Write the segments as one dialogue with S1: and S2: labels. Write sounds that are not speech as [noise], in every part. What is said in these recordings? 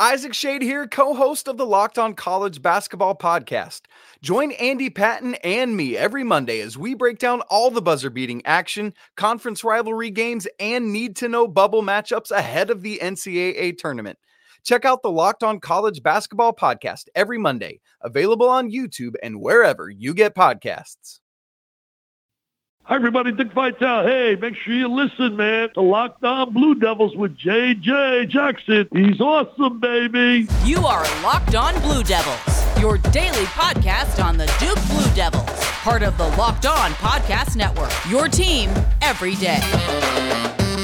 S1: Isaac Shade here, co host of the Locked On College Basketball Podcast. Join Andy Patton and me every Monday as we break down all the buzzer beating action, conference rivalry games, and need to know bubble matchups ahead of the NCAA tournament. Check out the Locked On College Basketball Podcast every Monday, available on YouTube and wherever you get podcasts.
S2: Hi, everybody. Dick Vitale. Hey, make sure you listen, man, to Locked On Blue Devils with JJ Jackson. He's awesome, baby.
S3: You are Locked On Blue Devils, your daily podcast on the Duke Blue Devils, part of the Locked On Podcast Network. Your team every day.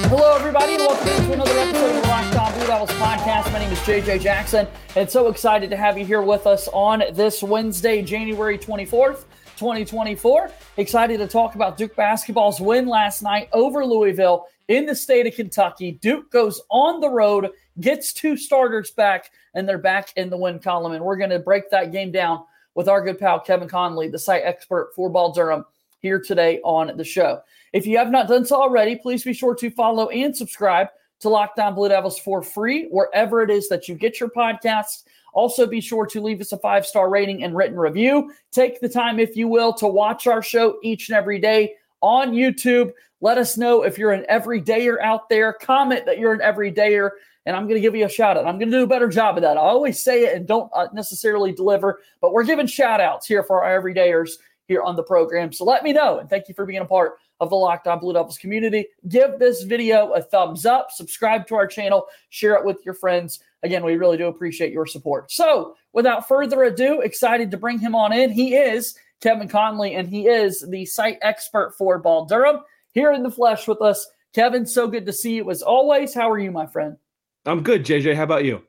S4: Hello, everybody, and welcome to another episode of the Locked On Blue Devils podcast. My name is JJ Jackson, and so excited to have you here with us on this Wednesday, January 24th. 2024. Excited to talk about Duke basketball's win last night over Louisville in the state of Kentucky. Duke goes on the road, gets two starters back, and they're back in the win column. And we're going to break that game down with our good pal Kevin Connelly, the site expert for Ball Durham, here today on the show. If you have not done so already, please be sure to follow and subscribe to Locked On Blue Devils for free wherever it is that you get your podcasts. Also, be sure to leave us a five star rating and written review. Take the time, if you will, to watch our show each and every day on YouTube. Let us know if you're an everydayer out there. Comment that you're an everydayer, and I'm going to give you a shout out. I'm going to do a better job of that. I always say it and don't uh, necessarily deliver, but we're giving shout outs here for our everydayers here on the program. So let me know, and thank you for being a part of the Locked On Blue Devils community. Give this video a thumbs up, subscribe to our channel, share it with your friends. Again, we really do appreciate your support. So, without further ado, excited to bring him on in. He is Kevin Connelly, and he is the site expert for Ball Durham here in the flesh with us. Kevin, so good to see you as always. How are you, my friend?
S5: I'm good, JJ. How about you?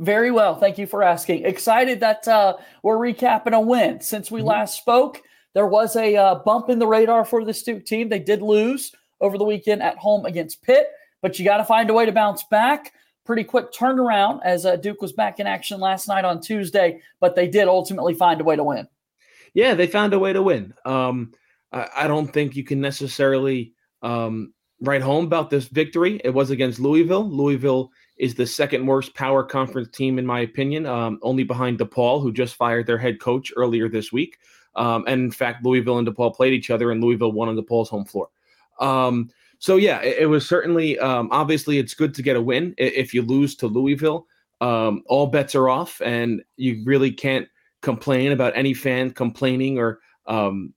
S4: Very well. Thank you for asking. Excited that uh, we're recapping a win. Since we mm-hmm. last spoke, there was a uh, bump in the radar for the Duke team. They did lose over the weekend at home against Pitt, but you got to find a way to bounce back pretty quick turnaround as uh, Duke was back in action last night on Tuesday, but they did ultimately find a way to win.
S5: Yeah, they found a way to win. Um, I, I, don't think you can necessarily um, write home about this victory. It was against Louisville. Louisville is the second worst power conference team, in my opinion, um, only behind DePaul, who just fired their head coach earlier this week. Um, and in fact, Louisville and DePaul played each other, and Louisville won on DePaul's home floor. Um, so yeah, it, it was certainly um, obviously it's good to get a win. If you lose to Louisville, um, all bets are off, and you really can't complain about any fan complaining or um,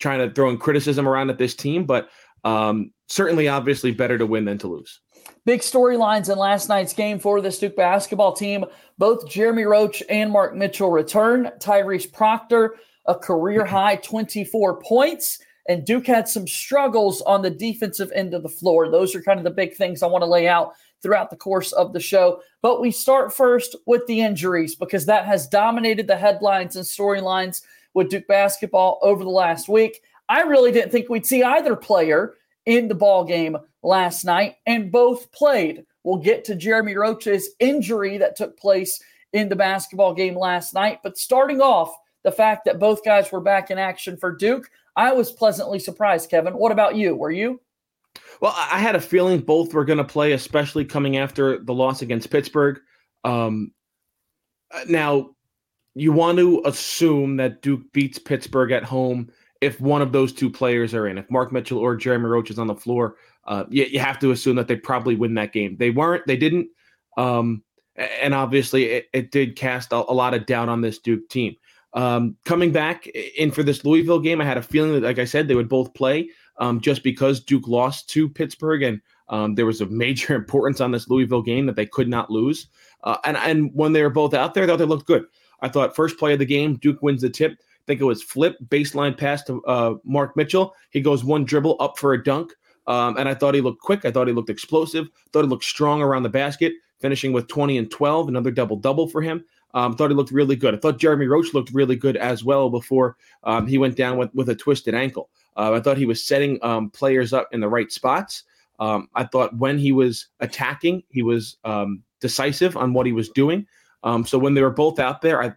S5: trying to throw in criticism around at this team. But um, certainly, obviously, better to win than to lose.
S4: Big storylines in last night's game for the Duke basketball team. Both Jeremy Roach and Mark Mitchell return. Tyrese Proctor, a career [laughs] high 24 points. And Duke had some struggles on the defensive end of the floor. Those are kind of the big things I want to lay out throughout the course of the show. But we start first with the injuries because that has dominated the headlines and storylines with Duke basketball over the last week. I really didn't think we'd see either player in the ball game last night, and both played. We'll get to Jeremy Roach's injury that took place in the basketball game last night. But starting off, the fact that both guys were back in action for Duke I was pleasantly surprised, Kevin. What about you? Were you?
S5: Well, I had a feeling both were going to play, especially coming after the loss against Pittsburgh. Um, now, you want to assume that Duke beats Pittsburgh at home if one of those two players are in. If Mark Mitchell or Jeremy Roach is on the floor, uh, you, you, have to assume that they probably win that game. They weren't. They didn't. Um, and obviously, it, it did cast a, a, lot of doubt on this Duke team. Um, coming back in for this Louisville game, I had a feeling that, like I said, they would both play um, just because Duke lost to Pittsburgh and um, there was a major [laughs] importance on this Louisville game that they could not lose. Uh, and, and when they were both out there, I thought they looked good. I thought first play of the game, Duke wins the tip. I think it was flip baseline pass to uh, Mark Mitchell. He goes one dribble up for a dunk. Um, and I thought he looked quick. I thought he looked explosive. Thought he looked strong around the basket, finishing with 20 and 12, another double double for him. Um, thought he looked really good. I thought Jeremy Roach looked really good as well before um, he went down with, with a twisted ankle. Uh, I thought he was setting um, players up in the right spots. Um, I thought when he was attacking, he was um, decisive on what he was doing. Um, so when they were both out there, I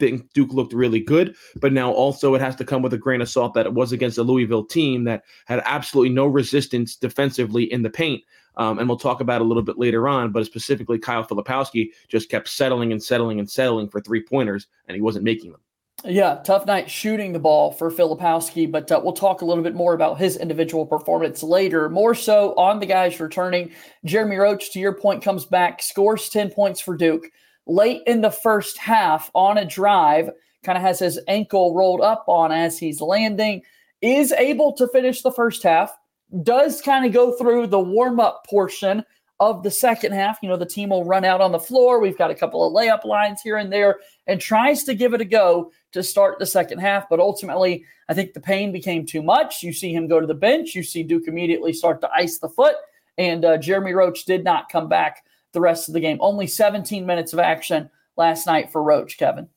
S5: think Duke looked really good. But now also it has to come with a grain of salt that it was against a Louisville team that had absolutely no resistance defensively in the paint. Um, and we'll talk about a little bit later on, but specifically Kyle Filipowski just kept settling and settling and settling for three pointers, and he wasn't making them.
S4: Yeah, tough night shooting the ball for Filipowski, but uh, we'll talk a little bit more about his individual performance later. More so on the guys returning. Jeremy Roach, to your point, comes back, scores 10 points for Duke. Late in the first half on a drive, kind of has his ankle rolled up on as he's landing, is able to finish the first half, does kind of go through the warm up portion of the second half. You know, the team will run out on the floor. We've got a couple of layup lines here and there and tries to give it a go to start the second half. But ultimately, I think the pain became too much. You see him go to the bench. You see Duke immediately start to ice the foot. And uh, Jeremy Roach did not come back the rest of the game. Only 17 minutes of action last night for Roach, Kevin.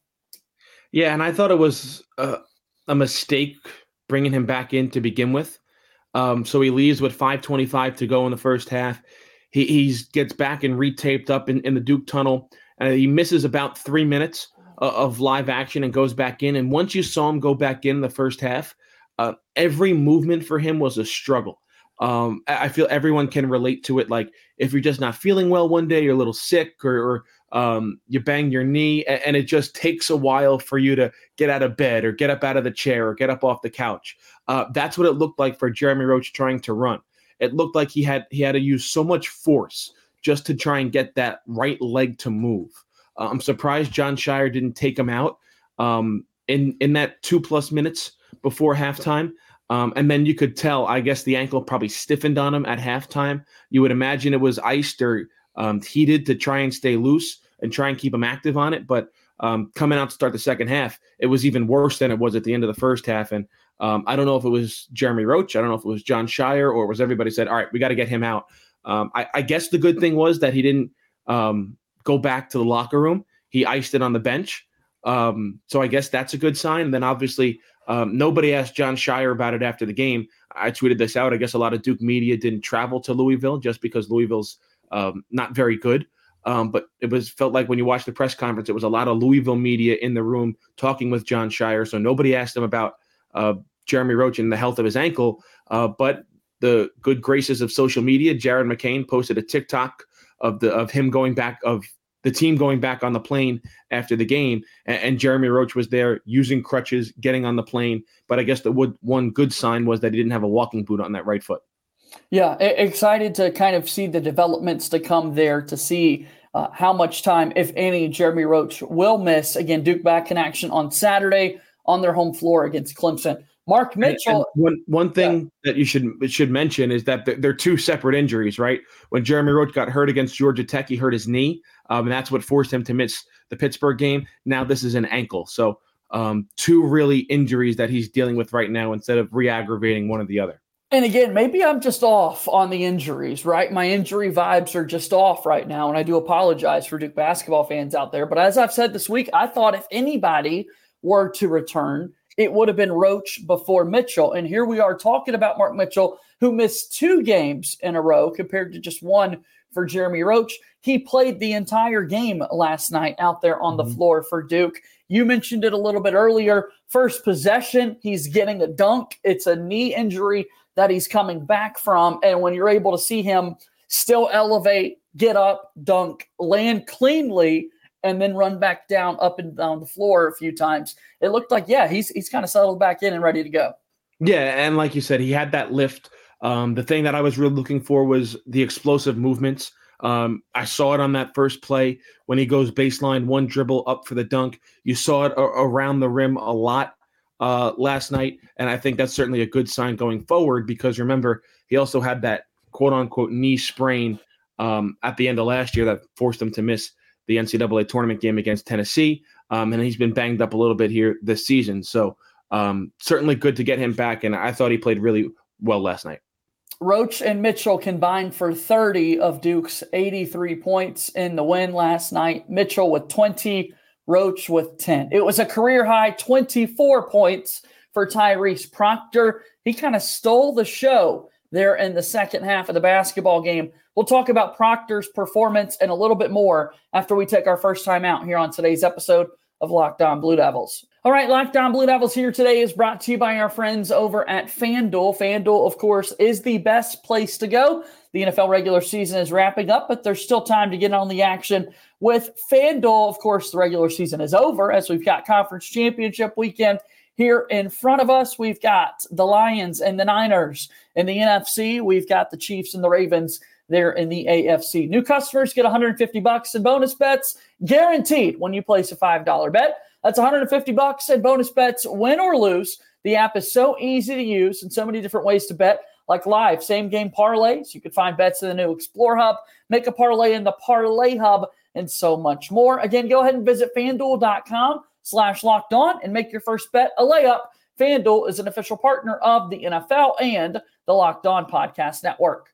S5: Yeah, and I thought it was a, a mistake bringing him back in to begin with. Um, so he leaves with 5:25 to go in the first half. He he's, gets back and retaped up in, in the Duke tunnel, and he misses about three minutes of, of live action and goes back in. And once you saw him go back in the first half, uh, every movement for him was a struggle. Um, I feel everyone can relate to it. Like if you're just not feeling well one day, you're a little sick, or, or um, you bang your knee, and, and, it just takes a while for you to get out of bed, or get up out of the chair, or get up off the couch. Uh, that's what it looked like for Jeremy Roach trying to run. It looked like he had he had to use so much force just to try and get that right leg to move. Uh, I'm surprised Jon Scheyer didn't take him out um, in in that two plus minutes before halftime. Um, and then you could tell, I guess the ankle probably stiffened on him at halftime. You would imagine it was iced or um, heated to try and stay loose and try and keep him active on it. But um, coming out to start the second half, it was even worse than it was at the end of the first half. And um, I don't know if it was Jeremy Roach, I don't know if it was Jon Scheyer, or was everybody said, "All right, we got to get him out." Um, I, I, guess the good thing was that he didn't um, go back to the locker room. He iced it on the bench. so I guess that's a good sign. And then obviously um, nobody asked Jon Scheyer about it after the game. I tweeted this out. I guess a lot of Duke media didn't travel to Louisville just because Louisville's um, not very good. Um, but it was felt like when you watched the press conference, it was a lot of Louisville media in the room talking with Jon Scheyer. So nobody asked him about uh, Jeremy Roach and the health of his ankle. Uh, but the good graces of social media, Jared McCain posted a TikTok of the of him going back of the team going back on the plane after the game, and, and, Jeremy Roach was there using crutches, getting on the plane. But I guess the one good sign was that he didn't have a walking boot on that right foot.
S4: Yeah, excited to kind of see the developments to come there to see uh, how much time, if any, Jeremy Roach will miss. Again, Duke back in action on Saturday on their home floor against Clemson. Mark Mitchell.
S5: And, one one thing yeah. that you should should mention is that they're, they're, two separate injuries, right? When Jeremy Roach got hurt against Georgia Tech, he hurt his knee, um, and that's what forced him to miss the Pittsburgh game. Now this is an ankle, so um, two really injuries that he's dealing with right now instead of re-aggravating one or the other.
S4: And again, maybe I'm just off on the injuries, right? My injury vibes are just off right now, and I do apologize for Duke basketball fans out there. But as I've said this week, I thought if anybody were to return it would have been Roach before Mitchell. And here we are talking about Mark Mitchell, who missed two games in a row compared to just one for Jeremy Roach. He played the entire game last night out there on mm-hmm. the floor for Duke. You mentioned it a little bit earlier. First possession, he's getting a dunk. It's a knee injury that he's coming back from. And when you're able to see him still elevate, get up, dunk, land cleanly, and then run back down up and down the floor a few times. It looked like, yeah, he's he's kind of settled back in and ready to go.
S5: Yeah, and like you said, he had that lift. Um, the thing that I was really looking for was the explosive movements. Um, I saw it on that first play when he goes baseline, one dribble up for the dunk. You saw it a- around the rim a lot uh, last night, and I think that's certainly a good sign going forward because remember he also had that quote unquote knee sprain um, at the end of last year that forced him to miss the NCAA tournament game against Tennessee, um, and he's been banged up a little bit here this season. So um, certainly good to get him back, and I thought he played really well last night.
S4: Roach and Mitchell combined for 30 of Duke's 83 points in the win last night. Mitchell with 20, Roach with 10. It was a career high 24 points for Tyrese Proctor. He kind of stole the show there in the second half of the basketball game. We'll talk about Proctor's performance and a little bit more after we take our first time out here on today's episode of Locked On Blue Devils. All right, Locked On Blue Devils here today is brought to you by our friends over at FanDuel. FanDuel, of course, is the best place to go. The NFL regular season is wrapping up, but there's still time to get on the action with FanDuel. Of course, the regular season is over as we've got conference championship weekend here in front of us. We've got the Lions and the Niners. In the NFC, we've got the Chiefs and the Ravens there in the AFC. New customers get 150 bucks in bonus bets guaranteed when you place a $5 bet. That's 150 bucks in bonus bets, win or lose. The app is so easy to use and so many different ways to bet, like live same game parlays. You can find bets in the new Explore Hub, make a parlay in the Parlay Hub, and so much more. Again, go ahead and visit fanduel.com slash locked on and make your first bet a layup. FanDuel is an official partner of the NFL and the Locked On Podcast Network.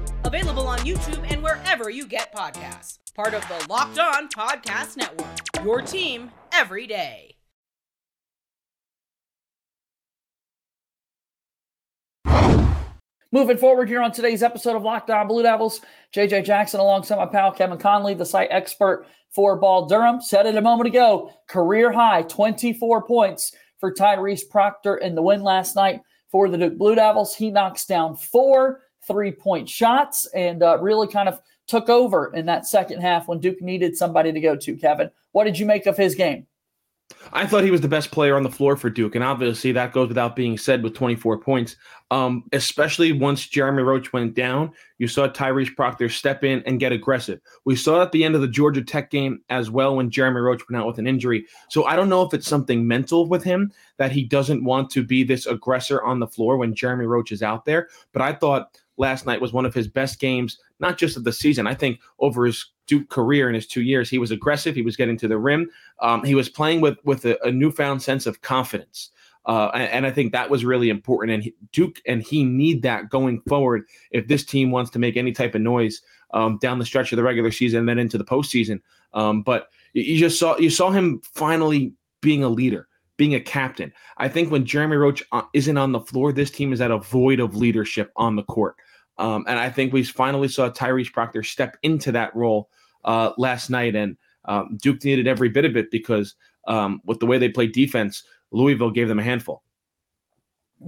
S3: Available on YouTube and wherever you get podcasts. Part of the Locked On Podcast Network. Your team every day.
S4: Moving forward here on today's episode of Locked On Blue Devils, JJ Jackson alongside my pal Kevin Connelly, the site expert for Ball Durham, said it a moment ago. Career high 24 points for Tyrese Proctor in the win last night for the Duke Blue Devils. He knocks down four three point shots and uh, really kind of took over in that second half when Duke needed somebody to go to. Kevin, what did you make of his game?
S5: I thought he was the best player on the floor for Duke, and obviously that goes without being said with 24 points. Um, especially once Jeremy Roach went down, you saw Tyrese Proctor step in and get aggressive. We saw at the end of the Georgia Tech game as well when Jeremy Roach went out with an injury. So I don't know if it's something mental with him that he doesn't want to be this aggressor on the floor when Jeremy Roach is out there. But I thought last night was one of his best games, not just of the season. I think over his Duke career in his two years, he was aggressive. He was getting to the rim. Um, he was playing with with a, a newfound sense of confidence. Uh, and, I think that was really important. And he, Duke and he need that going forward if this team wants to make any type of noise um, down the stretch of the regular season and then into the postseason. Um, but you just saw you saw him finally being a leader, being a captain. I think when Jeremy Roach uh, isn't on the floor, this team is at a void of leadership on the court. Um, and I think we finally saw Tyrese Proctor step into that role uh, last night. And um, Duke needed every bit of it because um, with the way they played defense, Louisville gave them a handful.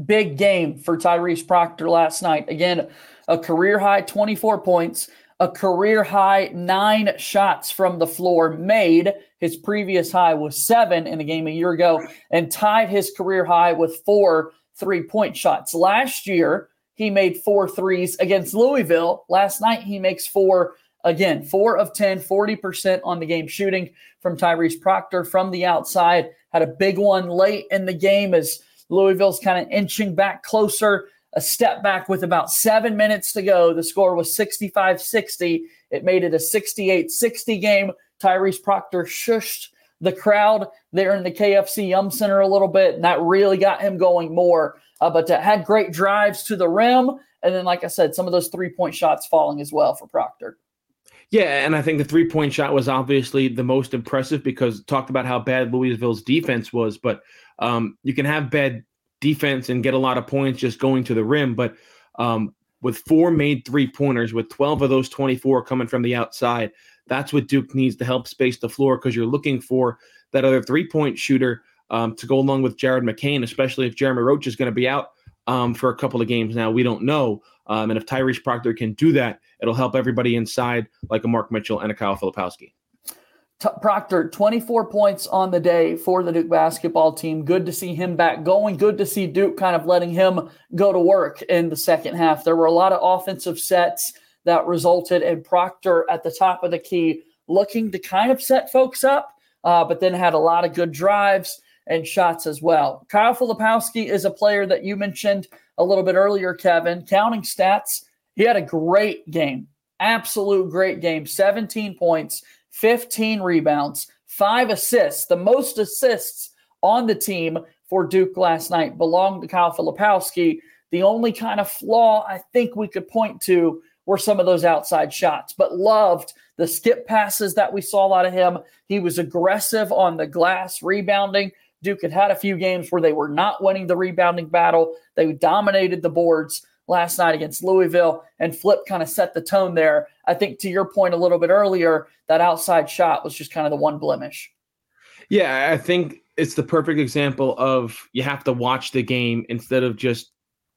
S4: Big game for Tyrese Proctor last night. Again, a career high 24 points, a career high nine shots from the floor made. His previous high was seven in a game a year ago and tied his career high with four three point shots. Last year, he made four threes against Louisville. Last night, he makes four Again, four of 10, 40% on the game shooting from Tyrese Proctor from the outside. Had a big one late in the game as Louisville's kind of inching back closer. A step back with about seven minutes to go. The score was 65 60. It made it a 68 60 game. Tyrese Proctor shushed the crowd there in the KFC Yum Center a little bit, and that really got him going more. Uh, but had great drives to the rim. And then, like I said, some of those three point shots falling as well for Proctor.
S5: Yeah, and I think the three point shot was obviously the most impressive because talked about how bad Louisville's defense was, but um, you can have bad defense and get a lot of points just going to the rim. But um, with four made three pointers, with 12 of those 24 coming from the outside, that's what Duke needs to help space the floor because you're looking for that other three point shooter um, to go along with Jared McCain, especially if Jeremy Roach is going to be out um, for a couple of games now. We don't know. Um, and if Tyrese Proctor can do that, it'll help everybody inside, like a Mark Mitchell and a Kyle Filipowski.
S4: T- Proctor, 24 points on the day for the Duke basketball team. Good to see him back going. Good to see Duke kind of letting him go to work in the second half. There were a lot of offensive sets that resulted in Proctor at the top of the key looking to kind of set folks up, uh, but then had a lot of good drives and shots as well. Kyle Filipowski is a player that you mentioned a little bit earlier, Kevin. Counting stats, he had a great game, absolute great game 17 points, 15 rebounds, five assists. The most assists on the team for Duke last night belonged to Kyle Filipowski. The only kind of flaw I think we could point to were some of those outside shots, but loved the skip passes that we saw out of him. He was aggressive on the glass, rebounding. Duke had had a few games where they were not winning the rebounding battle. They dominated the boards last night against Louisville, and Flip kind of set the tone there. I think to your point a little bit earlier, that outside shot was just kind of the one blemish.
S5: Yeah, I think it's the perfect example of you have to watch the game instead of just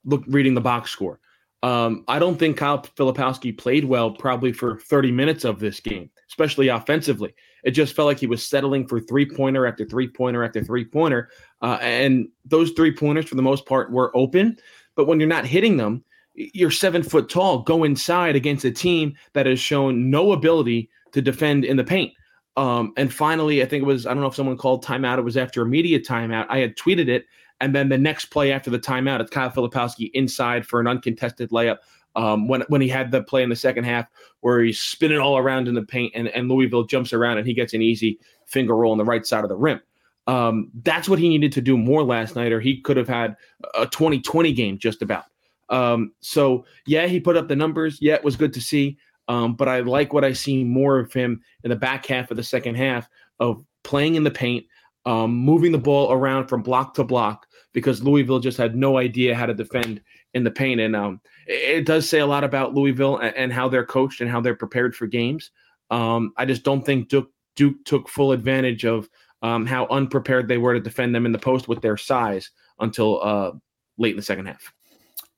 S5: look reading the box score. Um, I don't think Kyle Filipowski played well probably for 30 minutes of this game, especially offensively. It just felt like he was settling for three pointer after three pointer after three pointer. Uh, and those three pointers, for the most part, were open. But when you're not hitting them, you're seven foot tall. Go inside against a team that has shown no ability to defend in the paint. Um, and finally, I think it was, I don't know if someone called timeout. It was after a media timeout. I had tweeted it. And then the next play after the timeout, it's Kyle Filipowski inside for an uncontested layup. Um, when when he had the play in the second half where he's spinning all around in the paint and, and Louisville jumps around and he gets an easy finger roll on the right side of the rim. Um, that's what he needed to do more last night, or he could have had a 2020 game just about. Um, so yeah, he put up the numbers. Yeah, it was good to see. Um, but I like what I see more of him in the back half of the second half of playing in the paint, um, moving the ball around from block to block because Louisville just had no idea how to defend in the paint. And um, it, does say a lot about Louisville and, and, how they're coached and how they're prepared for games. Um, I just don't think Duke, Duke took full advantage of um, how unprepared they were to defend them in the post with their size until uh, late in the second half.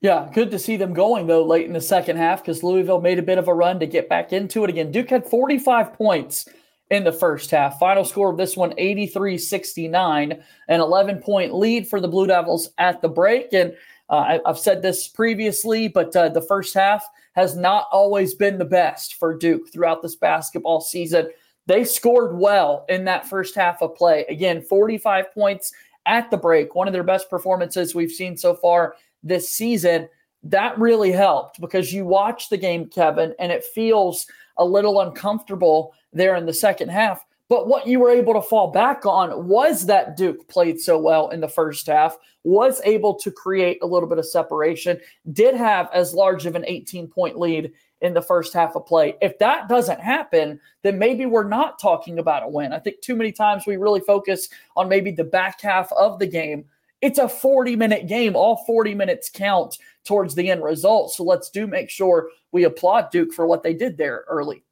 S4: Yeah, good to see them going though late in the second half because Louisville made a bit of a run to get back into it again. Duke had 45 points in the first half. Final score of this one 83 69, an 11 point lead for the Blue Devils at the break. And uh, I, have said this previously, but uh, the first half has not always been the best for Duke throughout this basketball season. They scored well in that first half of play. Again, 45 points at the break, one of their best performances we've seen so far this season, that really helped because you watch the game, Kevin, and it feels a little uncomfortable there in the second half. But what you were able to fall back on was that Duke played so well in the first half, was able to create a little bit of separation, did have as large of an 18 point lead in the first half of play. If that doesn't happen, then maybe we're not talking about a win. I think too many times we really focus on maybe the back half of the game it's a 40 minute game. All 40 minutes count towards the end result. So let's do make sure we applaud Duke for what they did there early.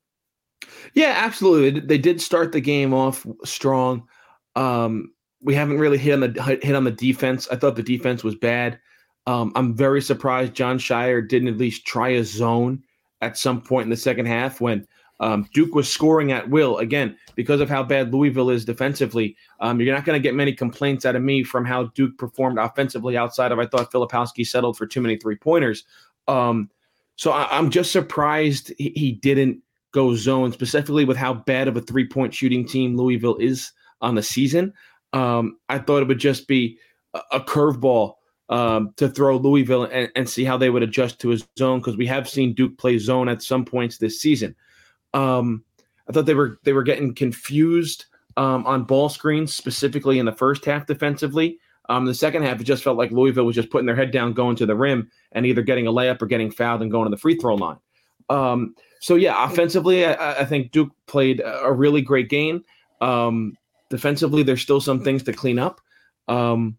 S5: Yeah, absolutely. They did start the game off strong. Um, we haven't really hit on the hit on the defense. I thought the defense was bad. Um, I'm very surprised Jon Scheyer didn't at least try a zone at some point in the second half when um, Duke was scoring at will again because of how bad Louisville is defensively. Um, you're not going to get many complaints out of me from how Duke performed offensively. Outside of I thought Filipowski settled for too many three pointers. Um, so I, am just surprised he, he, didn't go zone specifically with how bad of a three point shooting team Louisville is on the season. Um, I thought it would just be a, a curveball um, to throw Louisville and, and, see how they would adjust to his zone because we have seen Duke play zone at some points this season. Um, I thought they were they were getting confused um, on ball screens, specifically in the first half defensively. Um, the second half, it just felt like Louisville was just putting their head down, going to the rim, and either getting a layup or getting fouled and going to the free throw line. Um, so yeah, offensively, I, I, think Duke played a really great game. Um, defensively, there's still some things to clean up. Um,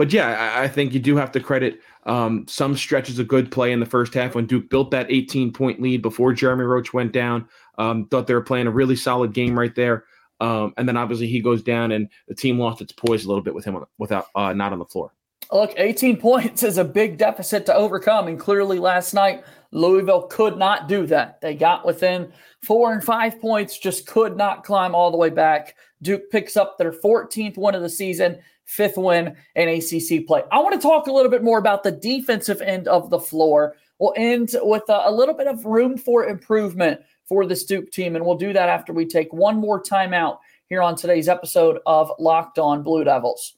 S5: but yeah, I, I, think you do have to credit um, some stretches of good play in the first half when Duke built that 18 point lead before Jeremy Roach went down. Um, thought they were playing a really solid game right there. Um, and then obviously he goes down and the team lost its poise a little bit with him without uh, not on the floor.
S4: Look, 18 [laughs] points is a big deficit to overcome. And clearly last night, Louisville could not do that. They got within four and five points, just could not climb all the way back. Duke picks up their 14th win of the season fifth win in ACC play. I want to talk a little bit more about the defensive end of the floor. We'll end with a, a little bit of room for improvement for the Duke team, and we'll do that after we take one more timeout here on today's episode of Locked On Blue Devils.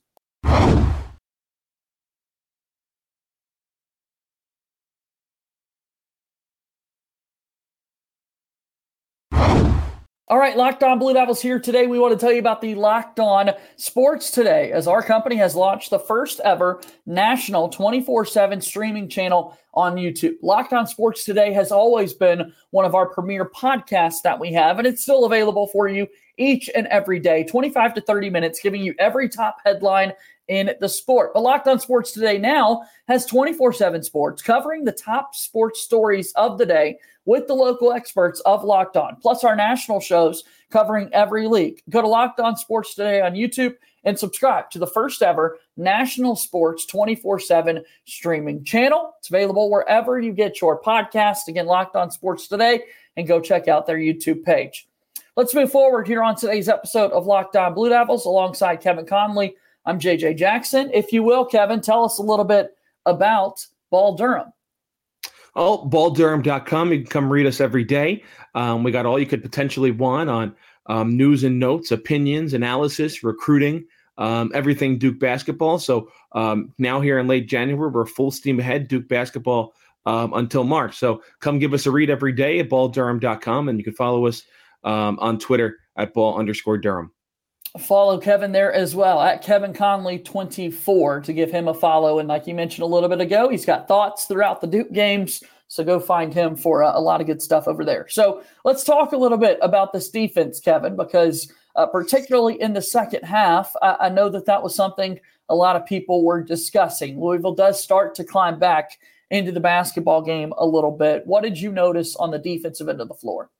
S4: All right, Locked On Blue Devils here today. We want to tell you about the Locked On Sports Today, as our company has launched the first ever national 24 7 streaming channel on YouTube. Locked On Sports Today has always been one of our premier podcasts that we have, and it's still available for you each and every day, 25 to 30 minutes, giving you every top headline in the sport. But Locked On Sports Today now has 24 7 sports covering the top sports stories of the day with the local experts of Locked On, plus our national shows covering every league. Go to Locked On Sports today on YouTube and subscribe to the first ever national sports 24 7 streaming channel. It's available wherever you get your podcast. Again, Locked On Sports today, and go check out their YouTube page. Let's move forward here on today's episode of Locked On Blue Devils alongside Kevin Connelly. I'm JJ Jackson. If you will, Kevin, tell us a little bit about Ball Durham.
S5: Oh, balldurham.com. You can come read us every day. Um, we got all you could potentially want on um, news and notes, opinions, analysis, recruiting, um, everything Duke basketball. So um, now here in late January, we're full steam ahead, Duke basketball um, until March. So come give us a read every day at balldurham.com, and you can follow us um, on Twitter at ball underscore Durham.
S4: Follow Kevin there as well at Kevin Connelly 24 to give him a follow. And like you mentioned a little bit ago, he's got thoughts throughout the Duke games. So go find him for a, a lot of good stuff over there. So let's talk a little bit about this defense, Kevin, because uh, particularly in the second half, I, I know that that was something a lot of people were discussing. Louisville does start to climb back into the basketball game a little bit. What did you notice on the defensive end of the floor?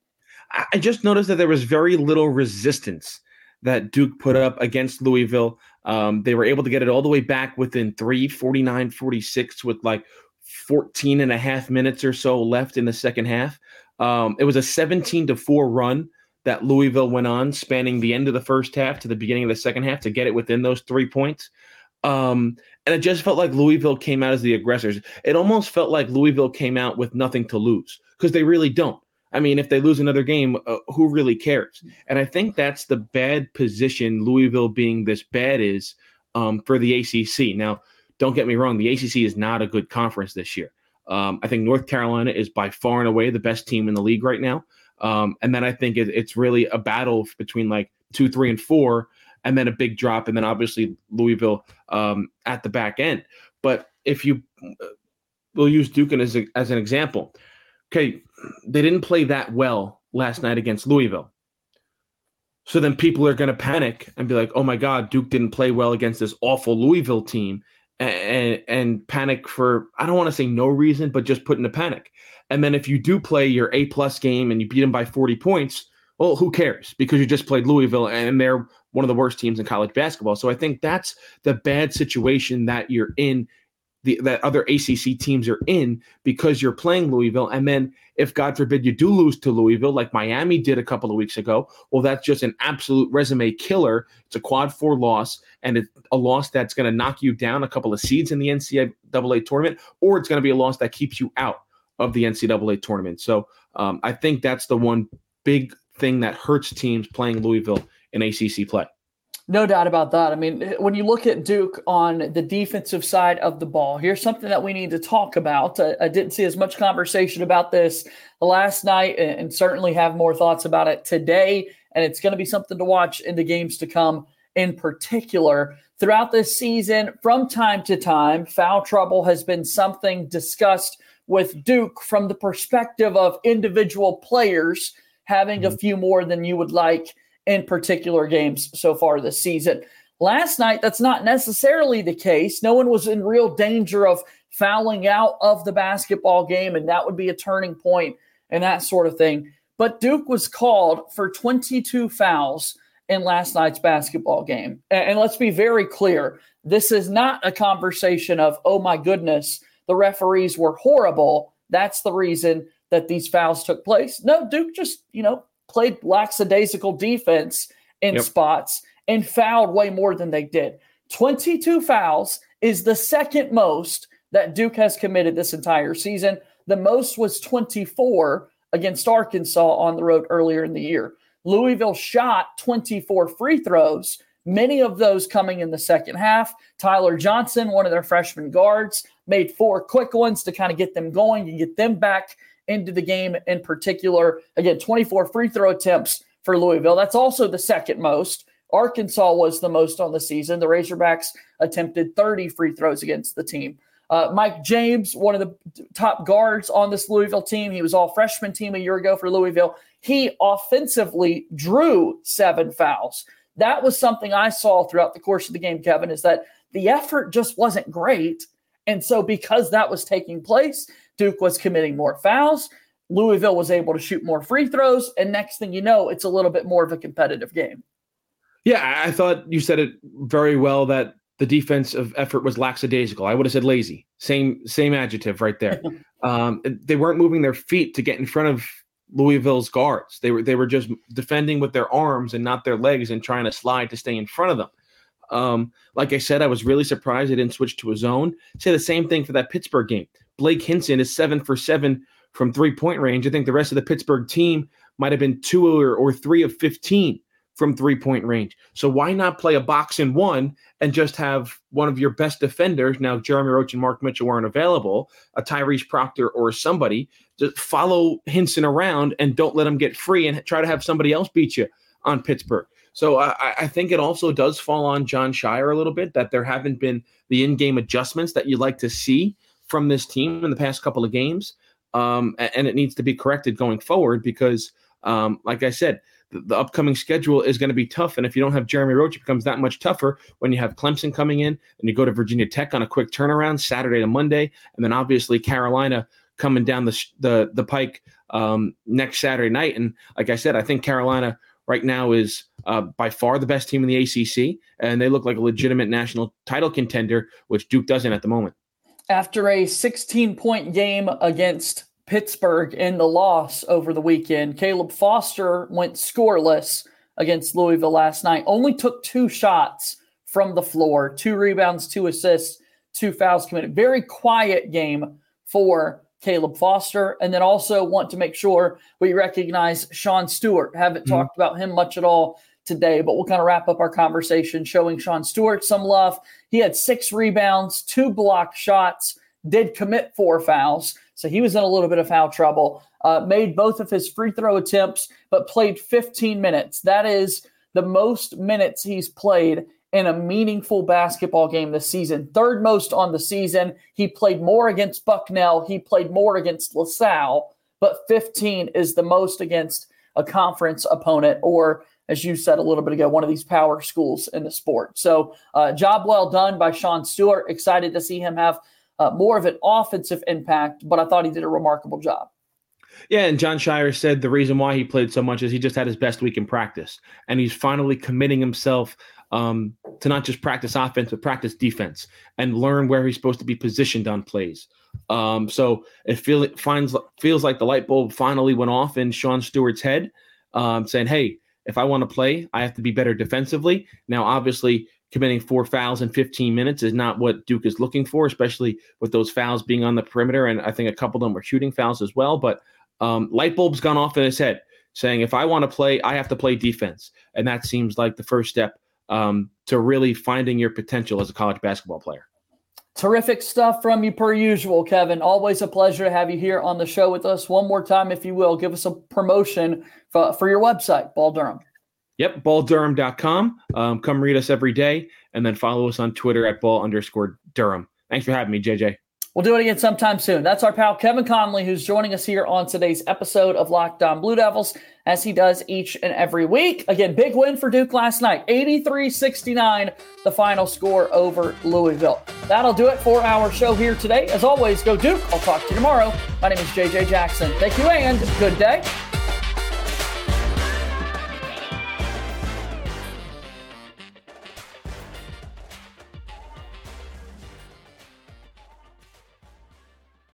S5: I just noticed that there was very little resistance that Duke put up against Louisville. Um, they were able to get it all the way back within three, 49 46, with like 14 and a half minutes or so left in the second half. Um, it was a 17 to 4 run that Louisville went on, spanning the end of the first half to the beginning of the second half to get it within those three points. Um, and it just felt like Louisville came out as the aggressors. It almost felt like Louisville came out with nothing to lose because they really don't. I mean, if they lose another game, uh, who really cares? And I think that's the bad position Louisville being this bad is um, for the ACC. Now, don't get me wrong, the ACC is not a good conference this year. Um, I think North Carolina is by far and away the best team in the league right now. Um, and then I think it, it's really a battle between like two, three, and four, and then a big drop, and then obviously Louisville um, at the back end. But if you, uh, we'll use Duke as, a, as an example okay, they didn't play that well last night against Louisville. So then people are going to panic and be like, oh my God, Duke didn't play well against this awful Louisville team and, and, and panic for, I don't want to say no reason, but just put in a panic. And then if you do play your A plus game and you beat them by 40 points, well, who cares? Because you just played Louisville and they're one of the worst teams in college basketball. So I think that's the bad situation that you're in the, that other ACC teams are in because you're playing Louisville. And then if God forbid you do lose to Louisville, like Miami did a couple of weeks ago, well, that's just an absolute resume killer. It's a quad four loss, and it's a loss that's going to knock you down a couple of seeds in the NCAA tournament, or it's going to be a loss that keeps you out of the NCAA tournament. So um, I think that's the one big thing that hurts teams playing Louisville in ACC play.
S4: No doubt about that. I mean, when you look at Duke on the defensive side of the ball, here's something that we need to talk about. I, I didn't see as much conversation about this last night and, certainly have more thoughts about it today. And it's going to be something to watch in the games to come in particular. Throughout this season, from time to time, foul trouble has been something discussed with Duke from the perspective of individual players having mm-hmm. a few more than you would like in particular games so far this season. Last night, that's not necessarily the case. No one was in real danger of fouling out of the basketball game, and that would be a turning point and that sort of thing. But Duke was called for 22 fouls in last night's basketball game. And, let's be very clear this is not a conversation of, oh my goodness, the referees were horrible. That's the reason that these fouls took place. No, Duke just, you know, played lackadaisical defense in yep. spots and fouled way more than they did. 22 fouls is the second most that Duke has committed this entire season. The most was 24 against Arkansas on the road earlier in the year. Louisville shot 24 free throws, many of those coming in the second half. Ty-Laur Johnson, one of their freshman guards, made four quick ones to kind of get them going and get them back into the game in particular. Again, 24 free throw attempts for Louisville. That's also the second most. Arkansas was the most on the season. The Razorbacks attempted 30 free throws against the team. Uh, Mike James, one of the top guards on this Louisville team, he was all freshman team a year ago for Louisville. He offensively drew seven fouls. That was something I saw throughout the course of the game, Kevin, is that the effort just wasn't great. And so, because that was taking place, Duke was committing more fouls. Louisville was able to shoot more free throws. And next thing you know, it's a little bit more of a competitive game.
S5: Yeah, I thought you said it very well that the defensive effort was lackadaisical. I would have said lazy. Same same adjective right there. [laughs] um, they weren't moving their feet to get in front of Louisville's guards. They were they were just defending with their arms and not their legs and trying to slide to stay in front of them. Um, like I said, I was really surprised they didn't switch to a zone. Say the same thing for that Pittsburgh game. Blake Hinson is seven for seven from three point range. I think the rest of the Pittsburgh team might have been two or, or three of 15 from three point range. So why not play a box in one and just have one of your best defenders? Now, Jeremy Roach and Mark Mitchell weren't available, a Tyrese Proctor or somebody. Just follow Hinson around and don't let him get free and try to have somebody else beat you on Pittsburgh. So I, I think it also does fall on Jon Scheyer a little bit that there haven't been the in-game adjustments that you'd like to see from this team in the past couple of games. Um, and it needs to be corrected going forward because, um, like I said, the, the upcoming schedule is going to be tough. And if you don't have Jeremy Roach, it becomes that much tougher when you have Clemson coming in and you go to Virginia Tech on a quick turnaround Saturday to Monday, and then obviously Carolina coming down the the the pike um, next Saturday night. And like I said, I think Carolina right now is uh, by far the best team in the ACC, and they look like a legitimate national title contender, which Duke doesn't at the moment.
S4: After a 16 point game against Pittsburgh in the loss over the weekend. Caleb Foster went scoreless against Louisville last night, only took two shots from the floor, two rebounds, two assists, two fouls committed. Very quiet game for Caleb Foster. And then also want to make sure we recognize Sean Stewart. Haven't mm-hmm. talked about him much at all today, but we'll kind of wrap up our conversation showing Sean Stewart some love. He had six rebounds, two block shots, did commit four fouls. So he was in a little bit of foul trouble. Uh, made both of his free throw attempts, but played 15 minutes. That is the most minutes he's played in a meaningful basketball game this season. Third most on the season. He played more against Bucknell. He played more against LaSalle, but 15 is the most against a conference opponent or as you said a little bit ago, one of these power schools in the sport. So, uh, job well done by Sean Stewart. Excited to see him have uh, more of an offensive impact, but I thought he did a remarkable job.
S5: Yeah, and Jon Scheyer said the reason why he played so much is he just had his best week in practice, and he's finally committing himself um, to not just practice offense but practice defense and learn where he's supposed to be positioned on plays. Um, so it feel it finds feels like the light bulb finally went off in Sean Stewart's head, um, saying, "Hey, if I want to play, I have to be better defensively." Now, obviously, committing four fouls in 15 minutes is not what Duke is looking for, especially with those fouls being on the perimeter. And I think a couple of them were shooting fouls as well. But um, light bulb's gone off in his head, saying if I want to play, I have to play defense, and that seems like the first step um, to really finding your potential as a college basketball player.
S4: Terrific stuff from you, per usual, Kevin. Always a pleasure to have you here on the show with us. One more time, if you will, give us a promotion for, for your website, Ball Durham.
S5: Yep, balldurham.com. Um, come read us every day and then follow us on Twitter at ball underscore Durham. Thanks for having me, JJ.
S4: We'll do it again sometime soon. That's our pal Kevin Connelly, who's joining us here on today's episode of Locked On Blue Devils, as he does each and every week. Again, big win for Duke last night 83 69, the final score over Louisville. That'll do it for our show here today. As always, go Duke. I'll talk to you tomorrow. My name is JJ Jackson. Thank you and good day.